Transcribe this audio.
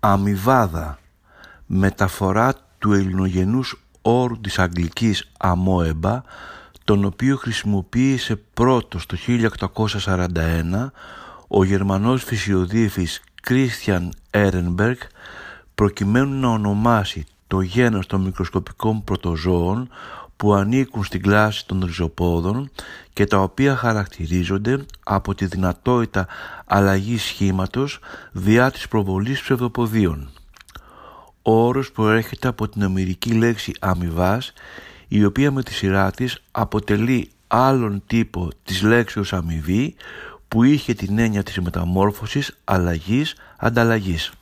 αμοιβάδα μεταφορά του ελληνογενούς όρου της αγγλικής αμόεμπα τον οποίο χρησιμοποίησε πρώτος το 1841 ο Γερμανός φυσιοδίφης Κρίστιαν Έρενμπεργκ προκειμένου να ονομάσει το γένος των μικροσκοπικών πρωτοζώων που ανήκουν στην κλάση των ριζοπόδων και τα οποία χαρακτηρίζονται από τη δυνατότητα αλλαγής σχήματος διά της προβολής ψευδοποδίων. Ο όρος προέρχεται από την ομυρική λέξη αμοιβάς, η οποία με τη σειρά της αποτελεί άλλον τύπο της λέξεως αμοιβή που είχε την έννοια της μεταμόρφωσης, αλλαγής, ανταλλαγής.